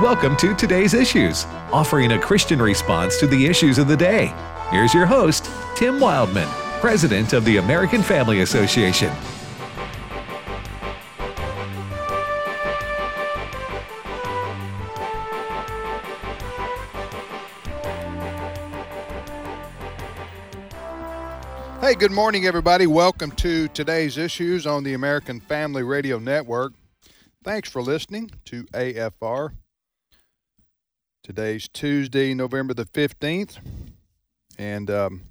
Welcome to Today's Issues, offering a Christian response to the issues of the day. Here's your host, Tim Wildmon, President of the American Family Association. Hey, good morning, everybody. Welcome to today's issues on the American Family Radio Network. Thanks for listening to AFR. Today's Tuesday, November the 15th. And um,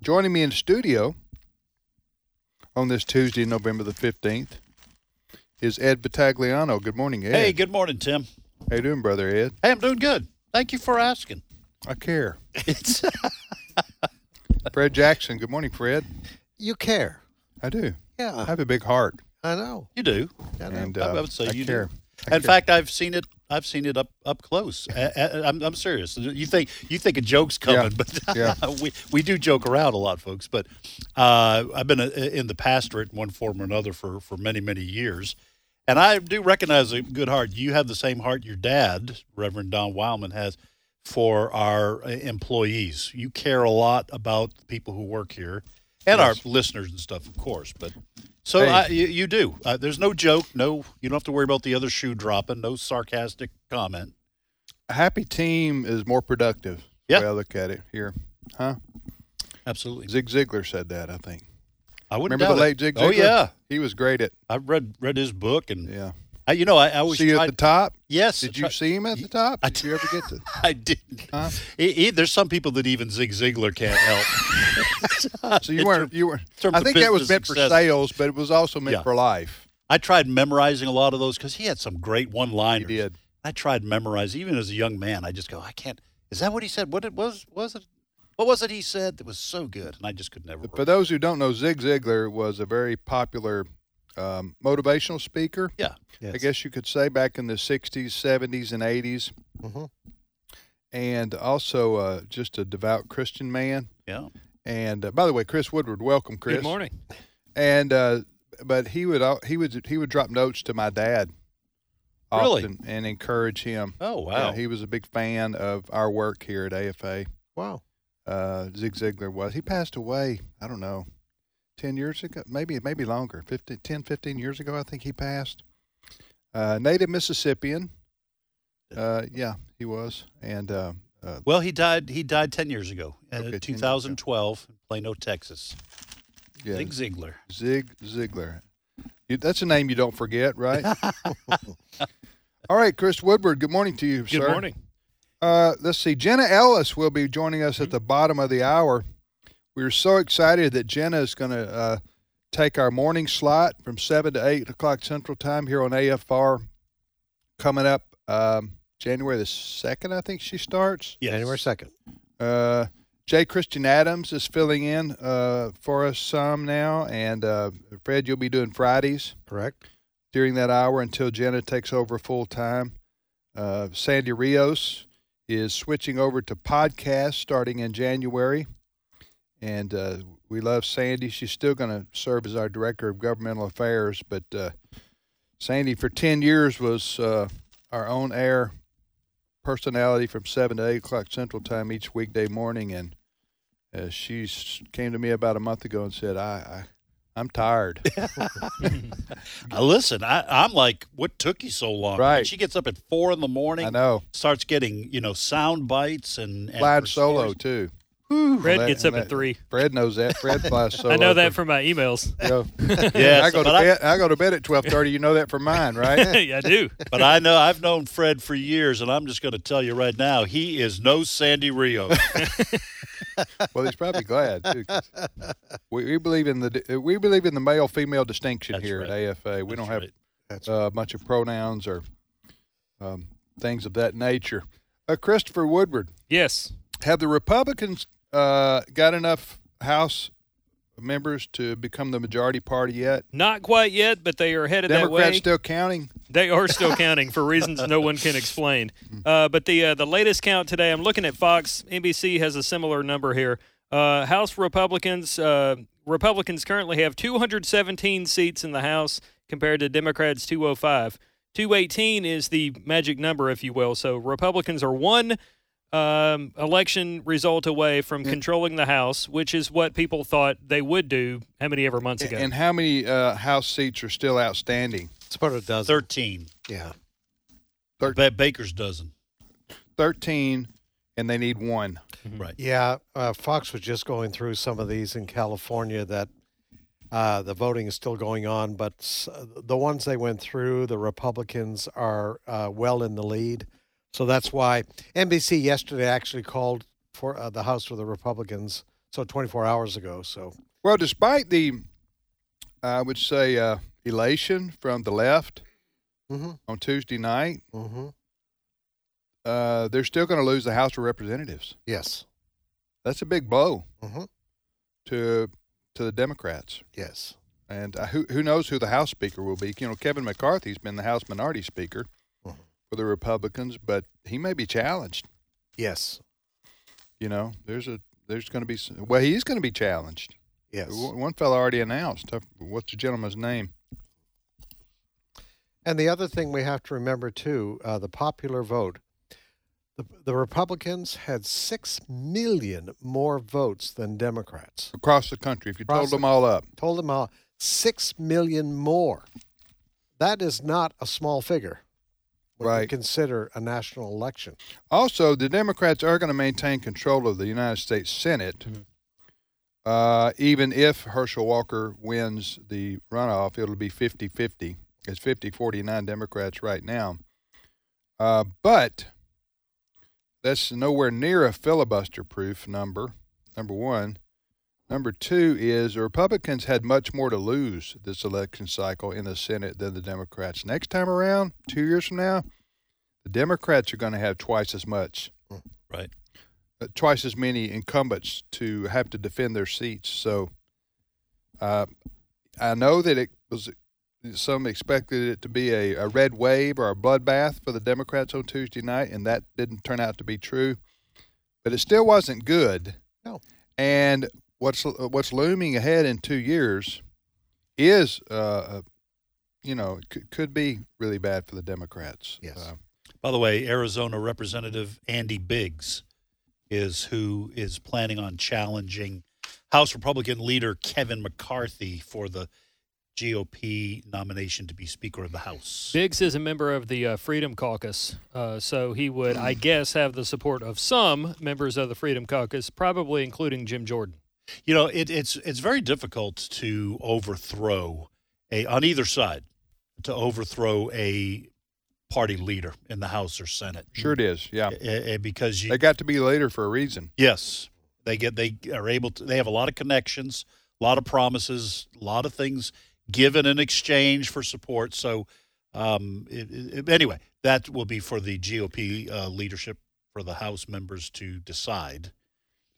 joining me in studio on this Tuesday, November the 15th, is Ed Vitagliano. Good morning, Ed. Hey, good morning, Tim. How you doing, brother Ed? Hey, I'm doing good. Thank you for asking. I care. It's Fred Jackson. Good morning, Fred. You care. I do. Yeah. I have a big heart. I know. you do. I know. And I- I uh, would say I you care. do. I In care. fact, I've seen it. I've seen it up up close. I, I, I'm, I'm serious. You think you think a joke's coming, but Yeah. we we do joke around a lot, folks. But uh, I've been uh in the pastorate in one form or another for for many many years, and I do recognize a good heart. You have the same heart your dad, Reverend Don Wildmon, has for our uh, employees. You care a lot about the people who work here and Yes. our listeners and stuff, of course. But so Hey. I, you, you do. Uh, there's no joke. No, you don't have to worry about the other shoe dropping. No sarcastic comment. A happy team is more productive. Yeah. I look at it here. Huh? Absolutely. Zig Ziglar said that, I think. I wouldn't Remember the late Zig Ziglar? Oh yeah, He was great at, I've read read his book, and yeah. I, you know, I, I always See you tried. at the top? yes, Did you see him at the top? I Did you ever get to? I didn't. Huh? He- he- there's some people that even Zig Ziglar can't help. So you weren't, you were, I think that was meant for sales, but it was also meant Yeah. for life. I tried memorizing a lot of those because he had some great one-liners. did. I tried memorizing, even as a young man. I just go, I can't. Is that what he said? What it was? Was it? What was it he said that was so good? And I just could never. Remember. for those who don't know, Zig Ziglar was a very popular um, motivational speaker. Yeah. I guess you could say back in the 60s, 70s, and 80s. Mhm. And also uh, just a devout Christian man. Yeah. And uh, by the way, Chris Woodward, welcome, Chris. Good morning. And uh, but he would al- he would he would drop notes to my dad Really? often and encourage him. Oh Yeah, wow. he was a big fan of our work here at AFA. Wow. Uh, Zig Ziglar was. He passed away. I don't know, ten years ago, maybe maybe longer. 15, 10, 15 years ago, I think he passed. Uh, native Mississippian. Uh, yeah, he was, and uh, uh, well, he died. He died ten years ago, uh, Okay, 10 years ago. 2012, Plano, Texas. yeah, Zig Ziglar. Zig Ziglar. You, that's a name you don't forget, right? All right, Chris Woodward. Good morning to you, Good sir. Good morning. Uh, let's see. Jenna Ellis will be joining us at the bottom of the hour. We're so excited that Jenna is going to uh, take our morning slot from 7 to 8 o'clock Central Time here on AFR coming up um, January the 2nd, I think she starts. Yes. January 2nd. Uh, Jay Christian Adams is filling in uh, for us some now. And uh, Fred, you'll be doing Fridays Correct. during that hour until Jenna takes over full time. Uh, Sandy Rios is switching over to podcast starting in January. And uh, we love Sandy. She's still going to serve as our director of governmental affairs. But uh, Sandy, for 10 years, was uh, our own air personality from 7 to 8 o'clock Central Time each weekday morning. And uh, she came to me about a month ago and said, I, I, I'm tired. Uh, listen, I, I'm like, what took you so long? Right. She gets up at four in the morning. I know. Starts getting you know sound bites and, and Flying solo, stories. Too. Fred that- gets up that- at three. Fred knows that. Fred flies solo. I know that from my emails. you know, Yes, I go to but I- bed. I, go to bed at twelve thirty. You know that from mine, right? yeah, I do. But I know I've known Fred for years, and I'm just going to tell you right now, he is no Sandy Rio. well, he's probably glad too. 'cause We, we believe in the we believe in the male female distinction That's here right. at AFA. We don't have right. That's uh, a bunch of pronouns or um, things of that nature. Uh, Christopher Woodward, Yes. have the Republicans uh, got enough House members to become the majority party yet? Not quite yet, but they are headed that way. Democrats still counting? They are still counting for reasons no one can explain. Uh, but the uh, the latest count today, I'm looking at Fox. NBC has a similar number here. Uh, House Republicans uh, Republicans currently have 217 seats in the House compared to Democrats 205. 218 is the magic number, if you will. So Republicans are one um, election result away from controlling the House, which is what people thought they would do how many ever months ago. And how many uh, House seats are still outstanding? It's about a dozen. Thirteen. Yeah. Ba- Baker's dozen. 13, and they need one. Right. Yeah. Uh, Fox was just going through some of these in California that uh, the voting is still going on, but s- the ones they went through, the Republicans are uh, well in the lead. So that's why NBC yesterday actually called for uh, the House for the Republicans. So 24 hours ago. So Well, despite the, I would say, uh, elation from the left mm-hmm, on Tuesday night, mm-hmm. uh, they're still going to lose the House of Representatives. yes, That's a big blow mm-hmm. to to the Democrats. yes, And uh, who who knows who the House Speaker will be? You know, Kevin McCarthy's been the House Minority Speaker. For the Republicans, but he may be challenged. yes, You know, there's a there's going to be well, he's going to be challenged. yes. One fellow already announced. What's the gentleman's name? And the other thing we have to remember too, uh, the popular vote. The, the Republicans had six million more votes than Democrats. Across the country, if you Across told the- them all up. Told them all six million more. That is not a small figure. Right. consider a national election. Also, the Democrats are going to maintain control of the United States Senate, uh, even if Herschel Walker wins the runoff. It'll be 50 50. It's 50 49 Democrats right now. Uh, but that's nowhere near a filibuster proof number, number one. Number two is the Republicans had much more to lose this election cycle in the Senate than the Democrats. Next time around, two years from now, the Democrats are going to have twice as much, Right. uh, twice as many incumbents to have to defend their seats. So uh, I know that it was some expected it to be a, a red wave or a bloodbath for the Democrats on Tuesday night, and that didn't turn out to be true. But it still wasn't good. No. And what's what's looming ahead in two years is, uh, uh, you know, could, could be really bad for the Democrats. Yes. Uh, By the way, Arizona Representative Andy Biggs is who is planning on challenging House Republican leader Kevin McCarthy for the GOP nomination to be Speaker of the House. Biggs is a member of the uh, Freedom Caucus, uh, so he would, I guess, have the support of some members of the Freedom Caucus, probably including Jim Jordan. You know, it, it's it's very difficult to overthrow a on either side to overthrow a party leader in the House or Senate. sure it is. Yeah. Eh, eh, because you They got to be later for a reason. Yes, they get they are able to. They have a lot of connections, a lot of promises, a lot of things given in exchange for support. So, um, it, it- anyway, that will be for the GOP uh, leadership for the House members to decide.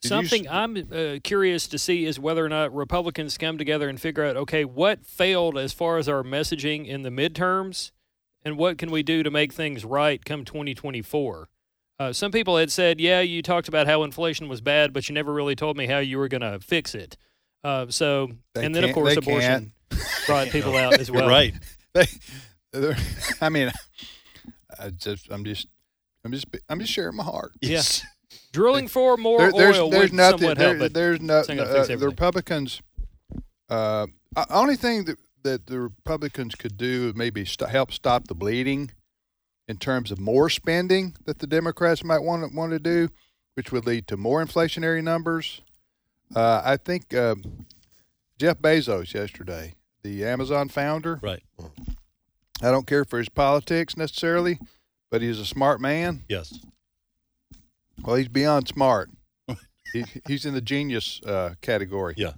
Did you s- Something I'm uh, curious to see is whether or not Republicans come together and figure out, okay, what failed as far as our messaging in the midterms, and what can we do to make things right come 2024. Uh, some people had said, yeah, you talked about how inflation was bad, but you never really told me how you were going to fix it. Uh, so, They and then of course they abortion brought people out as well. right. They, I mean, I just, I'm just, I'm just, I'm just sharing my heart. Yeah. Drilling for more There- there's, oil there's nothing. somewhat there- help, there's no. uh, the. Republicans. Uh, only thing that that the Republicans could do is maybe st- help stop the bleeding, in terms of more spending that the Democrats might want to, want to do, which would lead to more inflationary numbers. Uh, I think uh, Jeff Bezos yesterday, the Amazon founder. Right. I don't care for his politics necessarily, but he's a smart man. Yes. Well, he's beyond smart. he, he's in the genius uh, category. Yeah.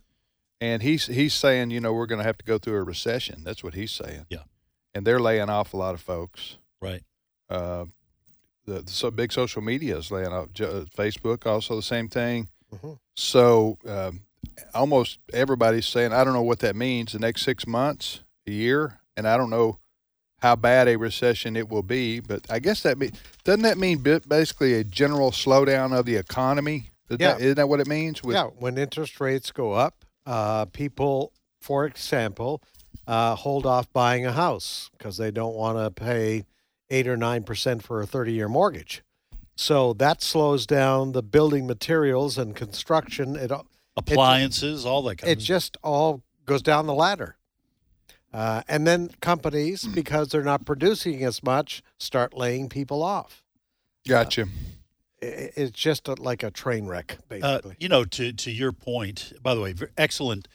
And he's he's saying, you know, we're going to have to go through a recession. That's what he's saying. Yeah. And they're laying off a lot of folks. Right. Uh, the, the so big social media is laying off. Uh, Facebook also the same thing. Mhm. So um, almost everybody's saying, I don't know what that means. The next six months, a year, and I don't know how bad a recession it will be. But I guess that mean, doesn't that mean basically a general slowdown of the economy? Isn't, Yeah. that, isn't that what it means? With, yeah, when interest rates go up, uh, people, for example, uh, hold off buying a house because they don't want to pay eight or nine percent for a 30 year mortgage. So that slows down the building materials and construction. It appliances, all that kind it of just all goes down the ladder. Uh, and then companies, because they're not producing as much, start laying people off. Gotcha. I- It's just a, like a train wreck, Uh, basically. you know, to to your point, by the way, excellent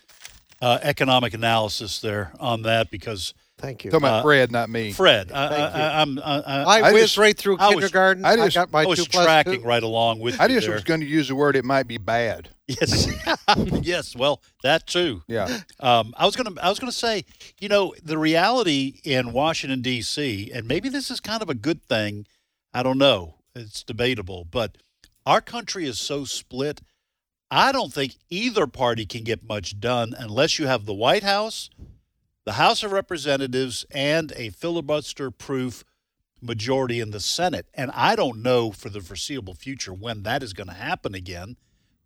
uh, economic analysis there on that because Thank you. Talking about uh, Fred, not me. Fred, I, Thank I. I, I'm I, I, I, I whizzed just- right through I was- kindergarten. I I, just- got my I was two plus tracking two. right along with I you just there. was going to use the word it might be bad. Yes, yes. Well, that too. Yeah. Um, I was gonna, I was gonna say, you know, the reality in Washington D.C. and maybe this is kind of a good thing. I don't know. It's debatable, but our country is so split. I don't think either party can get much done unless you have the White House, the House of Representatives, and a filibuster-proof majority in the Senate. And I don't know for the foreseeable future when that is going to happen again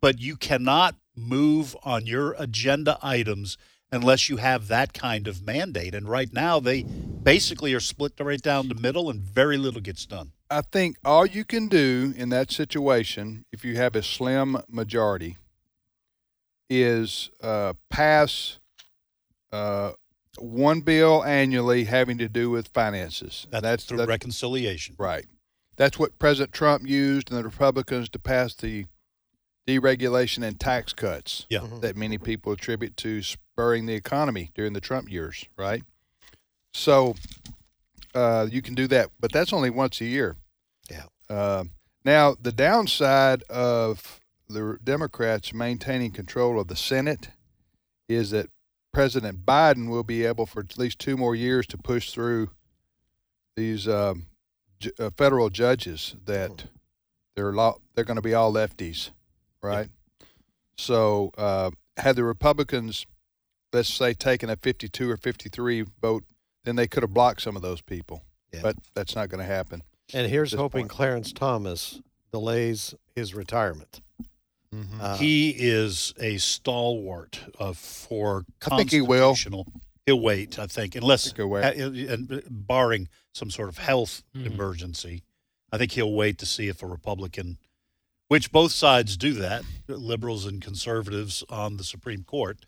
but you cannot move on your agenda items unless you have that kind of mandate. And right now, they basically are split right down the middle, and very little gets done. I think all you can do in that situation, if you have a slim majority, is uh, pass uh, one bill annually having to do with finances. That's, through that's reconciliation. right. That's what President Trump used and the Republicans to pass the deregulation and tax cuts Yeah. Mhm. that many people attribute to spurring the economy during the Trump years, right? So uh, you can do that, but that's only once a year. Yeah. Uh, now, the downside of the Democrats maintaining control of the Senate is that President Biden will be able, for at least two more years, to push through these um, ju- uh, federal judges that they're lo- they're going to be all lefties, right? So, uh, had the Republicans, let's say, taken a 52 or 53 vote, then they could have blocked some of those people. Yeah. But that's not going to happen. And here's hoping point. Clarence Thomas delays his retirement. Uh, he is a stalwart of for I think he will. constitutional. He'll wait, I think, unless think wait. uh, and barring some sort of health Mhm. emergency. I think he'll wait to see if a Republican, which both sides do that, liberals and conservatives on the Supreme Court,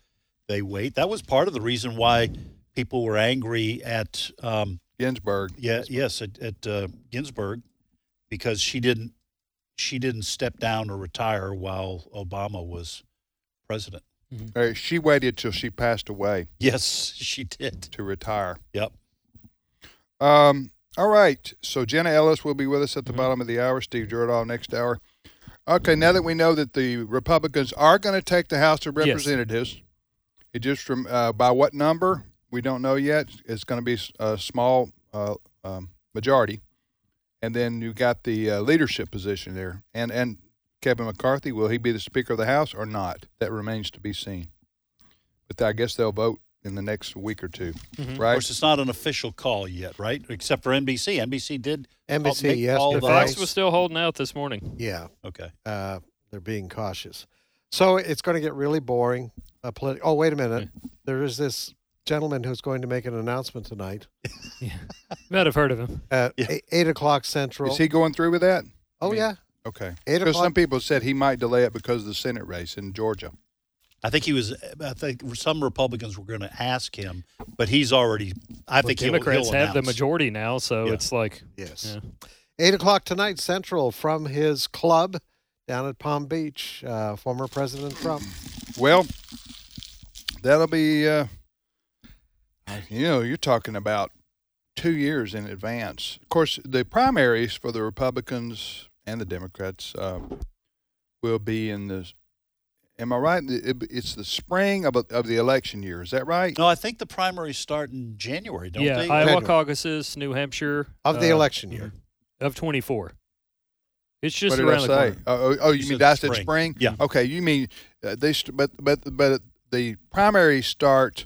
they wait. That was part of the reason why people were angry at um, Ginsburg. yeah, yes, at, at uh, Ginsburg, because she didn't she didn't step down or retire while Obama was president. Uh, she waited till she passed away Yes, she did. to retire. Yep. Um, all right. So Jenna Ellis will be with us at the Mhm. bottom of the hour. Steve Jordahl next hour. Okay. Now that we know that the Republicans are going to take the House of Yes. Representatives, it just from uh, by what number we don't know yet. It's going to be a small uh, um, majority, and then you got the uh, leadership position there, and and Kevin McCarthy will he be the Speaker of the House or not? That remains to be seen. But I guess they'll vote in the next week or 2 Mhm. Of right? course, it's not an official call yet, right? Except for NBC. NBC did. NBC make all the- Fox was still holding out this morning. yeah, Okay. uh, they're being cautious. So it's going to get really boring. Uh, politi- oh, wait a minute. There is this gentleman who's going to make an announcement tonight You might have heard of him. at Yeah. eight, eight o'clock central. Is he going through with that? oh, mean- yeah. Okay. Eight Because some people said he might delay it because of the Senate race in Georgia. I think he was. I think some Republicans were going to ask him, but he's already. I Well, think he'll- Democrats he'll have the majority now, so Yeah. it's like Yes. Yeah. Eight o'clock tonight central from his club down at Palm Beach. Uh, former President Trump. Well, that'll be, uh, you know, you're talking about two years in advance. Of course, the primaries for the Republicans and the Democrats um, will be in the. Am I right? It's the spring of, of the election year. Is that right? No, I think the primaries start in January, don't yeah, they? Iowa January. caucuses, New Hampshire Of the uh, election year. of twenty four. It's just what did around I the say? corner. Oh, oh, oh, you You mean said I said spring. spring? Yeah. Okay, you mean uh, they? St- but but but the primaries start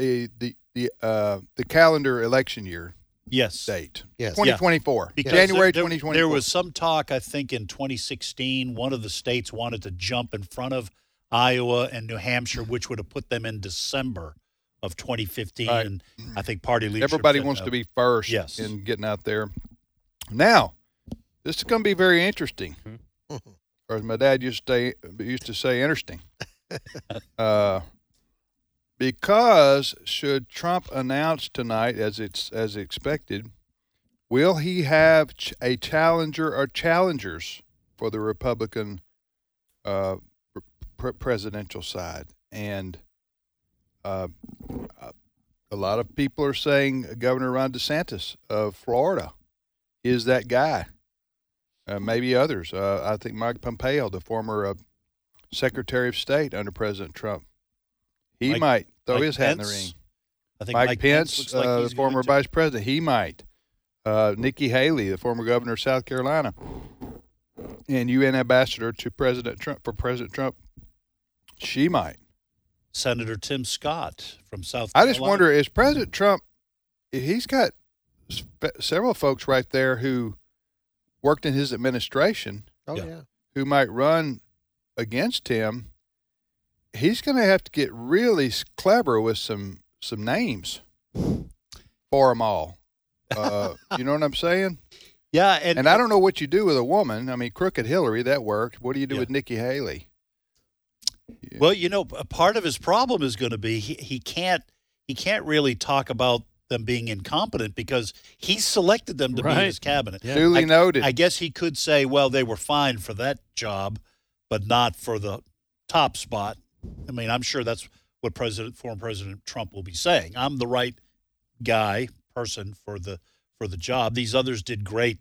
a, the the uh, the calendar election year yes. date. Yes. Twenty twenty four. Because January there- there- twenty twenty There was some talk, I think, in 2016, one of the states wanted to jump in front of Iowa and New Hampshire, which would have put them in December of 2015, Right. and I think party leadership. Everybody wants no. to be first Yes. in getting out there. Now, this is going to be very interesting, or as my dad used to say, used to say, interesting. uh, because should Trump announce tonight, as it's as expected, will he have ch- a challenger or challengers for the Republican uh, pr- presidential side? And uh, a lot of people are saying Governor Ron DeSantis of Florida is that guy. Uh, maybe others. Uh, I think Mike Pompeo, the former uh, Secretary of State under President Trump, he Mike- might throw Mike his hat in the ring. I think Mike, Pence, looks like uh, the former going to. Vice President, he might. Uh, Nikki Haley, the former governor of South Carolina, and UN ambassador to President Trump for President Trump, she might. Senator Tim Scott from South. I just wonder is President Trump? He's got spe- several folks right there who worked in his administration Oh Yeah. yeah. who might run against him. He's going to have to get really clever with some some names for them all. Uh, you know what I'm saying? Yeah, and, And I don't know what you do with a woman. I mean, crooked Hillary that worked. What do you do Yeah. with Nikki Haley? Well, you know, a part of his problem is going to be he, he can't he can't really talk about them being incompetent because he selected them to be in his cabinet. Duly I, noted. I guess he could say, well, they were fine for that job, but not for the top spot. I mean, I'm sure that's what President former President Trump will be saying. I'm the right guy, person for the for the job. These others did great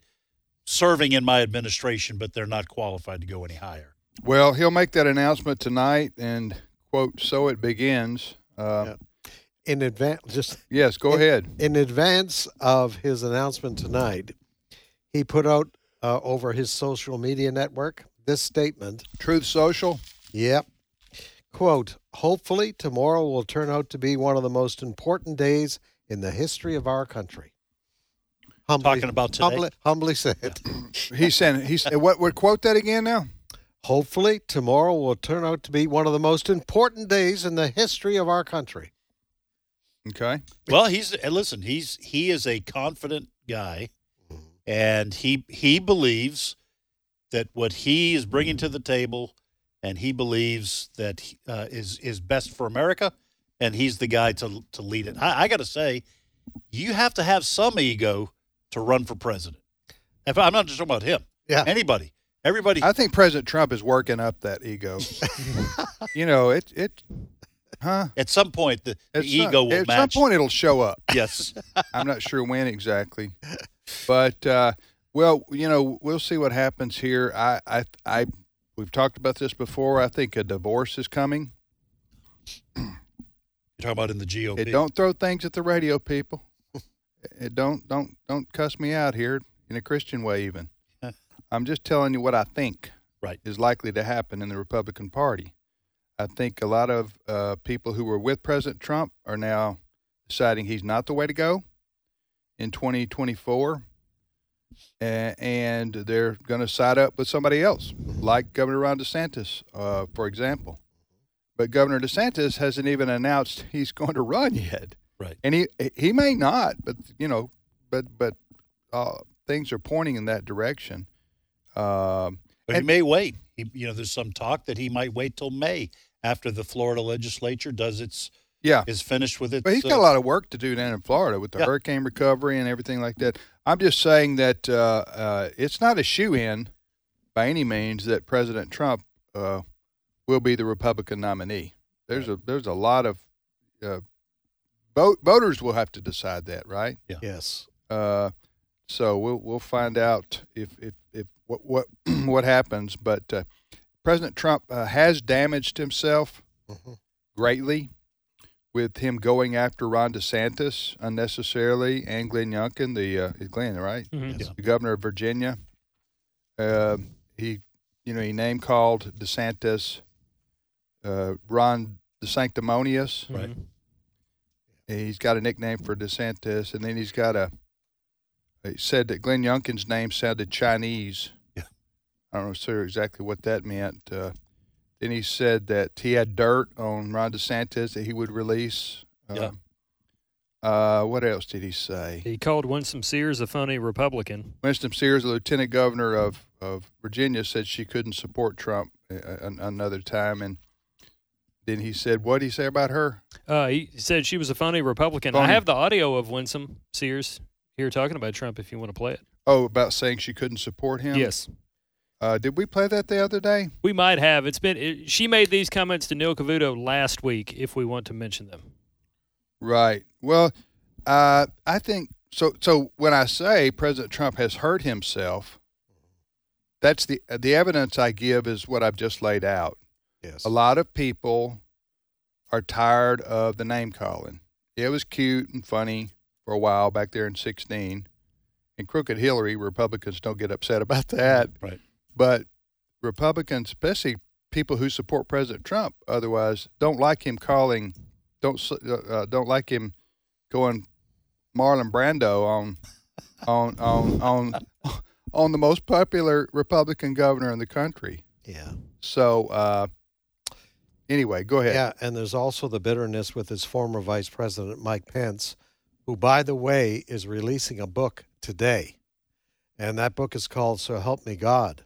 serving in my administration, but they're not qualified to go any higher. Well, he'll make that announcement tonight, and quote, "So it begins." Uh, Yeah. In advance, just Yes, go In- ahead. in advance of his announcement tonight, he put out uh, over his social media network this statement. Truth Social. Yep. Quote, hopefully tomorrow will turn out to be one of the most important days in the history of our country. Humbly, Talking about today? Humbly, humbly said. He sent. He said, "What? What? Quote that again now." Hopefully tomorrow will turn out to be one of the most important days in the history of our country. Okay. Well, he's uh, listen. He's he is a confident guy, mm-hmm. and he he believes that what he is bringing to the table, and he believes that uh, is is best for America, and he's the guy to to lead it. I, I got to say, you have to have some ego to run for president. If I'm not just talking about him, Yeah. anybody, everybody. I think President Trump is working up that ego. you know, it. It. Huh. at some point, the, the some- ego will At some point, it'll show up. yes. I'm not sure when exactly, but uh, well, you know, we'll see what happens here. I, I, I, we've talked about this before. I think a divorce is coming. You're talking about in the GOP. It don't throw things at the radio, people. It don't don't don't cuss me out here in a Christian way. Even I'm just telling you what I think Right. is likely to happen in the Republican Party. I think a lot of uh, people who were with President Trump are now deciding he's not the way to go in 2024, a- and they're going to side up with somebody else, like Governor Ron DeSantis, uh, for example. But Governor DeSantis hasn't even announced he's going to run yet, Right. and he he may not, but you know, but but uh, things are pointing in that direction. Um, But he may wait. He, you know, there's some talk that he might wait till May after the Florida legislature does its yeah, is finished with it. But he's got uh, a lot of work to do down in Florida with the Yeah. hurricane recovery and everything like that. I'm just saying that uh, uh, it's not a shoe in by any means that President Trump uh, will be the Republican nominee. There's a there's a lot of uh, vote, voters will have to decide that, right? Yeah. Yes. Uh, so we'll we'll find out if if, if what what what happens. But uh, President Trump uh, has damaged himself Mhm. greatly with him going after Ron DeSantis unnecessarily and Glenn Youngkin, the uh, Glenn right, Mhm. Yes. the governor of Virginia. Uh, he you know he name called DeSantis uh, Ron DeSanctimonious. Right. Mhm. He's got a nickname for DeSantis, and then he's got a. He said that Glenn Youngkin's name sounded Chinese. Yeah. I don't know sir exactly what that meant. Uh, then he said that he had dirt on Ron DeSantis that he would release Yeah. Uh, what else did he say? He called Winsome Sears a funny Republican. Winsome Sears, the lieutenant governor of, of Virginia, said she couldn't support Trump uh, an- another time. And then he said, what did he say about her? Uh, he said she was a funny Republican. Phony. I have the audio of Winsome Sears here talking about Trump if you want to play it. Oh, about saying she couldn't support him? Yes. Uh, did we play that the other day? We might have. It's been it, she made these comments to Neil Cavuto last week if we want to mention them. Right. Well, uh, I think so. So when I say President Trump has hurt himself, that's the the evidence I give is what I've just laid out. Yes. A lot of people are tired of the name calling. It was cute and funny for a while back there in 16. And Crooked Hillary, Republicans don't get upset about that. Right. But Republicans, especially people who support President Trump, otherwise don't like him calling, don't uh, uh, don't like him going Marlon Brando on on on on on the most popular Republican governor in the country. yeah. So uh, anyway, go ahead. Yeah, and there's also the bitterness with his former Vice President Mike Pence, who, by the way, is releasing a book today, and that book is called "So Help Me God."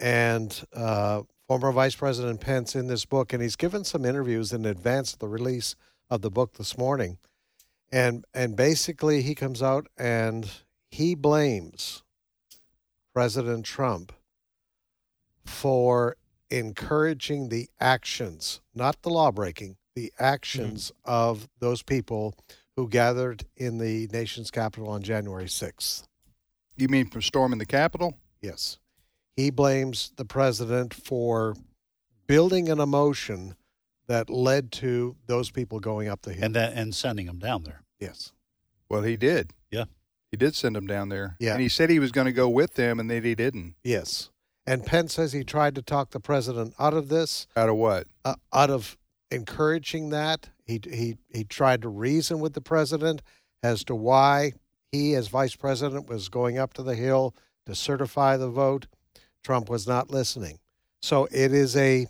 And uh, former Vice President Pence in this book, and he's given some interviews in advance of the release of the book this morning, and and basically he comes out and he blames President Trump for encouraging the actions, not the law breaking, the actions of those people who gathered in the nation's capital on January 6th. You mean from storming the Capitol? Yes. He blames the president for building an emotion that led to those people going up the hill. And that and sending them down there. yes. Well, he did. Yeah. He did send them down there. Yeah. And he said he was going to go with them, and then he didn't. Yes. And Pence says he tried to talk the president out of this. Out of what? uh, out of encouraging that, he he he tried to reason with the president as to why he, as vice president, was going up to the hill to certify the vote. Trump was not listening. So it is a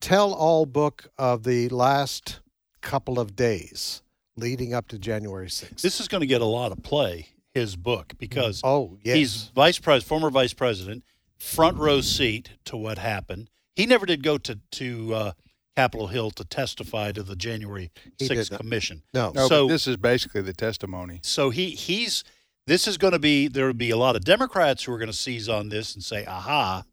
tell-all book of the last couple of days leading up to January 6th. This is going to get a lot of play. His book because oh yes, he's vice pres, former vice president, front row seat to what happened. He never did go to to uh, Capitol Hill to testify to the January sixth commission. no, No, So- but this is basically the testimony. So he he's this is going to be there will be a lot of Democrats who are going to seize on this and say, "Aha!"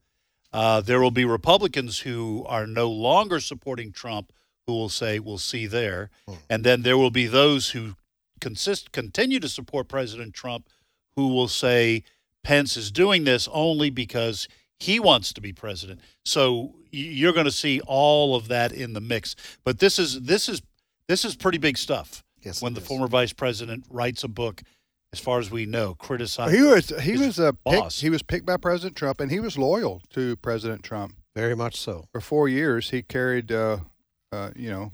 Uh, there will be Republicans who are no longer supporting Trump who will say, "We'll see there," and then there will be those who consist continue to support President Trump who will say Pence is doing this only because he wants to be president. So you're going to see all of that in the mix. But this is this is this is pretty big stuff Yes, when the is. former vice president writes a book, as far as we know, criticized. He was he his was a pick, boss. he was picked by President Trump, and he was loyal to President Trump very much so. for four years. He carried, uh, uh, you know,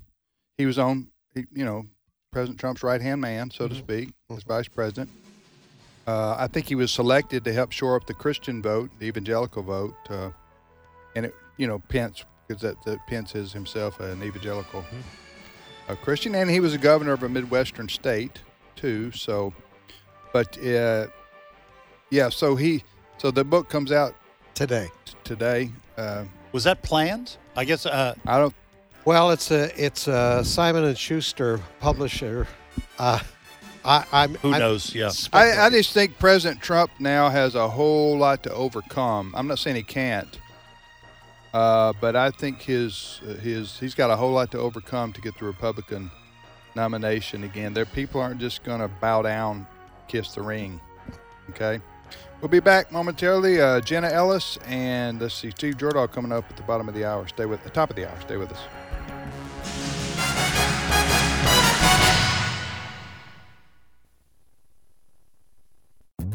he was on, he, you know, President Trump's right hand man, so to speak, as vice president. Uh, I think he was selected to help shore up the Christian vote, the evangelical vote, uh, and it, you know, Pence because that, that Pence is himself an evangelical uh, Christian, and he was a governor of a midwestern state too. So, but uh, yeah, so he, so the book comes out Today. t- today. Uh, Was that planned? I guess. Uh, I don't. Well, it's a it's a Simon and Schuster publisher. Uh, I, I'm who I'm knows? Yeah. I, I just think President Trump now has a whole lot to overcome. I'm not saying he can't, uh, but I think his uh, his he's got a whole lot to overcome to get the Republican nomination again. Their people aren't just going to bow down, kiss the ring. Okay, we'll be back momentarily. Uh, Jenna Ellis and let's see, Steve Jordahl coming up at the bottom of the hour. Stay with the top of the hour. Stay with us.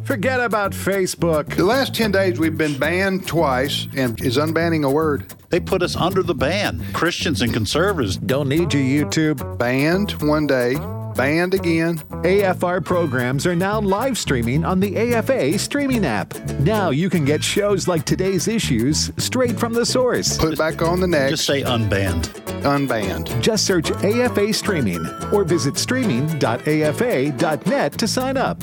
Forget about Facebook. The last 10 days, we've been banned twice, and is unbanning a word? They put us under the ban. Christians and conservatives. Don't need your YouTube. Banned one day, banned again. AFR programs are now live streaming on the AFA streaming app. Now you can get shows like today's issues straight from the source. Put back on the next. Just say unbanned. unbanned. Just search AFA Streaming or visit streaming.afa.net to sign up.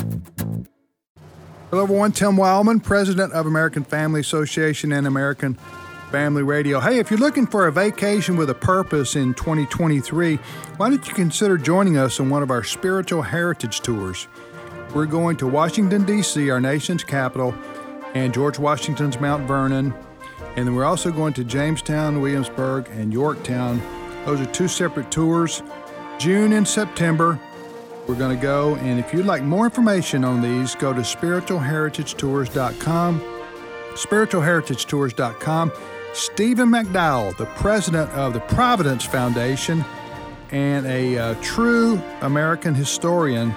Hello, everyone. Tim Wildmon, president of American Family Association and American Family Radio. Hey, if you're looking for a vacation with a purpose in 2023, why don't you consider joining us on one of our spiritual heritage tours? We're going to Washington, D.C., our nation's capital, and George Washington's Mount Vernon. And then we're also going to Jamestown, Williamsburg, and Yorktown. Those are two separate tours. June and September, we're going to go. And if you'd like more information on these, go to spiritualheritagetours.com. Spiritualheritagetours.com. Stephen McDowell, the president of the Providence Foundation and a uh, true American historian,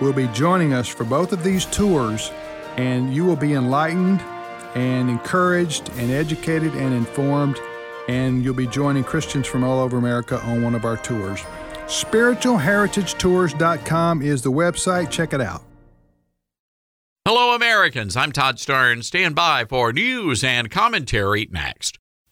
will be joining us for both of these tours. And you will be enlightened and encouraged and educated and informed. And you'll be joining Christians from all over America on one of our tours. SpiritualHeritageTours.com is the website. Check it out. Hello, Americans. I'm Todd Starnes. Stand by for news and commentary next.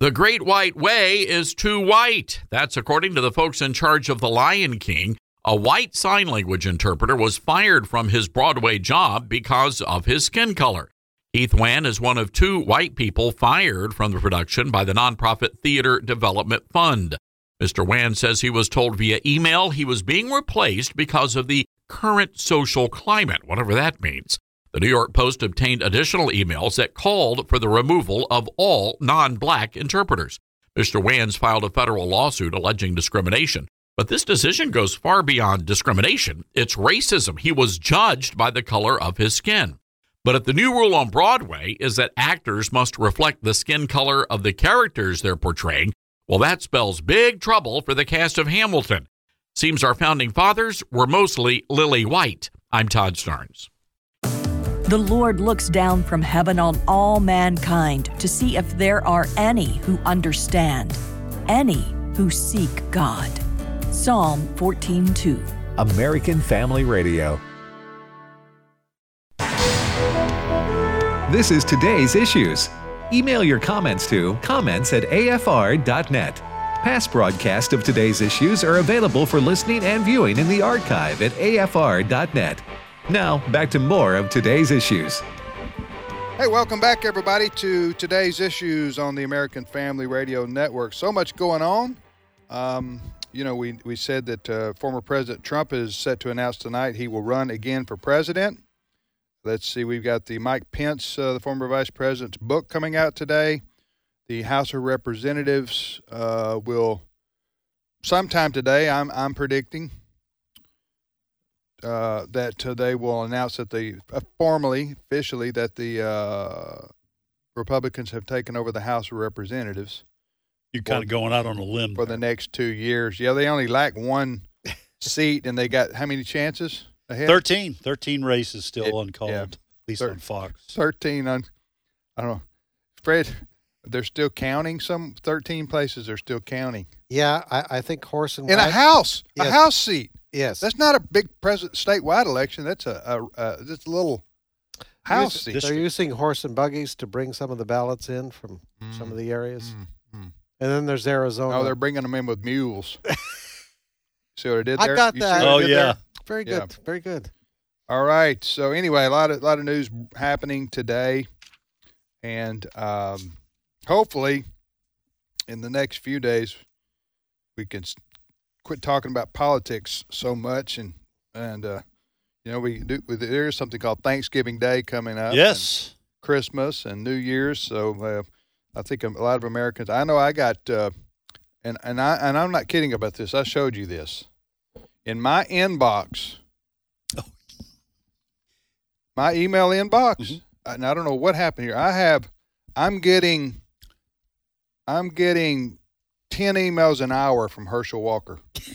The Great White Way is too white. That's according to the folks in charge of The Lion King. A white sign language interpreter was fired from his Broadway job because of his skin color. Keith Wann is one of two white people fired from the production by the nonprofit Theater Development Fund. Mr. Wann says he was told via email he was being replaced because of the current social climate, whatever that means. The New York Post obtained additional emails that called for the removal of all non black interpreters. Mr. Wann's filed a federal lawsuit alleging discrimination. But this decision goes far beyond discrimination. It's racism. He was judged by the color of his skin. But if the new rule on Broadway is that actors must reflect the skin color of the characters they're portraying, well, that spells big trouble for the cast of Hamilton. Seems our founding fathers were mostly lily white. I'm Todd Starnes. The Lord looks down from heaven on all mankind to see if there are any who understand, any who seek God. Psalm 14:2. American Family Radio. This is today's issues. Email your comments to comments at afr.net. Past broadcasts of today's issues are available for listening and viewing in the archive at afr.net. Now, back to more of today's issues. Hey, welcome back, everybody, to today's issues on the American Family Radio Network. So much going on. Um, you know, we, we said that uh, former President Trump is set to announce tonight he will run again for president. Let's see, we've got the Mike Pence, uh, the former vice president's book coming out today. The House of Representatives uh, will sometime today, I'm, I'm predicting, uh, that uh, they will announce that they uh, formally, officially, that the uh, Republicans have taken over the House of Representatives. You're kind of going out on a limb for the next two years. Yeah, they only lack one seat, and they got how many chances ahead? 13. 13 races still It- uncalled, yeah. at least Thir- on Fox. Thirteen on. I don't know, Fred. They're still counting. Some thirteen places They're still counting Yeah, I, I think horse and in a wagon- house, a house seat. Yes, That's not a big president statewide election. That's a, a, a just a little house Use- They're using horse and buggies to bring some of the ballots in from some of the areas, Mm, mm. and then there's Arizona. Oh, they're bringing them in with mules. see what I did there? I got You that. Oh, yeah. there? very yeah. good, very good. All right. So anyway, a lot of lot of news happening today, and um, hopefully, in the next few days, we can s- quit talking about politics so much, and and uh, you know we do. There is something called Thanksgiving Day coming up. and Yes. Christmas and New Year's. So uh, I think a lot of Americans. I know I got, uh, and and I and I'm not kidding about this. I showed you this in my inbox. My email inbox, Mhm. and I don't know what happened here. I have, I'm getting, I'm getting ten emails an hour from Herschel Walker.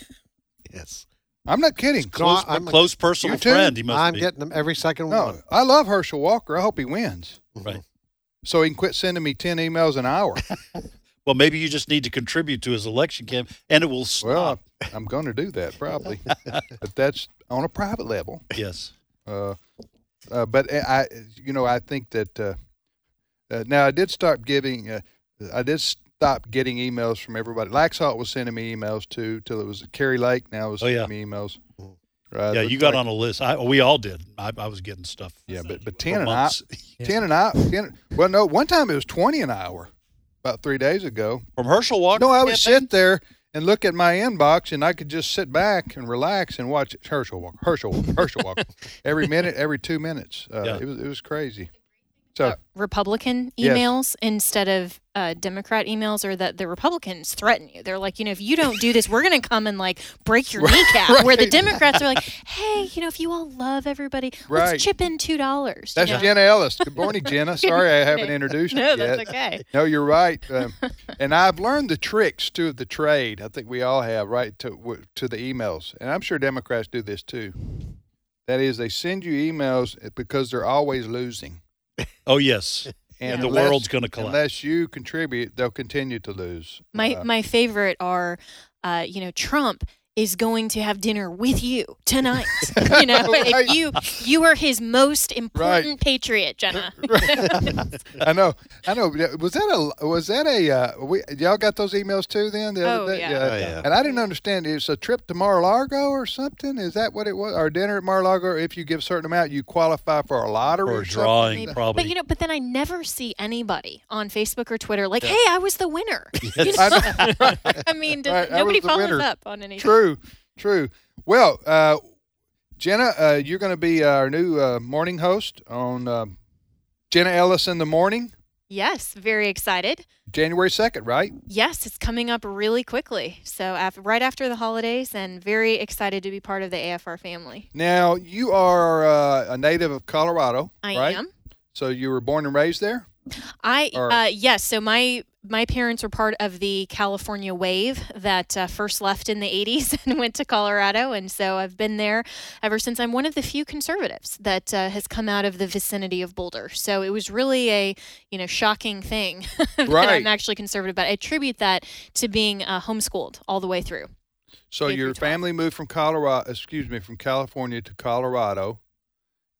Yes. I'm not kidding. Close, I'm a- close personal friend. He must I'm be. getting them every second No, one. I love Herschel Walker. I hope he wins, Right. so he can quit sending me ten emails an hour. Well, maybe you just need to contribute to his election campaign and it will stop. well, I'm going to do that probably, but that's on a private level. yes. Uh, uh, but I, you know, I think that uh, uh, now I did start giving. Uh, I did stop getting emails from everybody. Laxalt was sending me emails too till it was Kari Lake. Now was Oh, sending yeah. me emails. Mm. Uh, yeah, you got like- on a list. I, we all did. I, I was getting stuff. Yeah, but but ten an hour, months. ten an hour. 10, well, no, one time it was twenty an hour. About three days ago. From Herschel Walker. No, I would sit there and look at my inbox, and I could just sit back and relax and watch Herschel Walker, Herschel Walker, Herschel Walker, every minute, every two minutes. Uh, Yeah. It was it was crazy. So uh, Republican Yes. emails instead of uh, Democrat emails, or that the Republicans threaten you. They're like, you know, if you don't do this, we're going to come and like break your kneecap. Where the. Democrats are like, hey, you know, if you all love everybody, Right. let's chip in two dollars. That's Jenna Ellis. Good morning, Jenna. Sorry I haven't introduced No, you that's okay. No, you're right. Um, and I've learned the tricks too of the trade. I think we all have, right, to w- to the emails. And I'm sure Democrats do this too. That is, they send you emails because they're always losing. Oh yes. And the unless- world's gonna collapse. Unless you contribute, they'll continue to lose. My Uh, my favorite are, uh, you know, Trump is going to have dinner with you tonight. you know, Right. if you you are his most important patriot, Jenna. I know, I know. Was that a was that a uh, we, y'all got those emails too? Then the Oh, other day, yeah. Oh, yeah. And I didn't understand. It's a trip to Mar-a-Lago or something. Is that what it was? Or dinner at Mar-a-Lago? If you give a certain amount, you qualify for a lottery or or a something? drawing, Maybe. probably. But you know, but then I never see anybody on Facebook or Twitter like, "Hey, I was the winner." You I know? know. I mean, does, Right, nobody was follows winner. up on anything. True, true. true. Well, uh, Jenna, uh, you're going to be our new uh, morning host on uh, Jenna Ellis in the morning, Yes, very excited. January second, right? Yes, it's coming up really quickly. So af right after the holidays, and very excited to be part of the AFR family. Now you are uh, a native of Colorado, I right? am. So you were born and raised there. I Or- uh, yes. So my my parents were part of the California wave that uh, first left in the '80s and went to Colorado, and so I've been there ever since. I'm one of the few conservatives that uh, has come out of the vicinity of Boulder. So it was really a you know shocking thing that Right. I'm actually conservative. But I attribute that to being uh, homeschooled all the way through. So your family moved from Colorado, excuse me, from California to Colorado,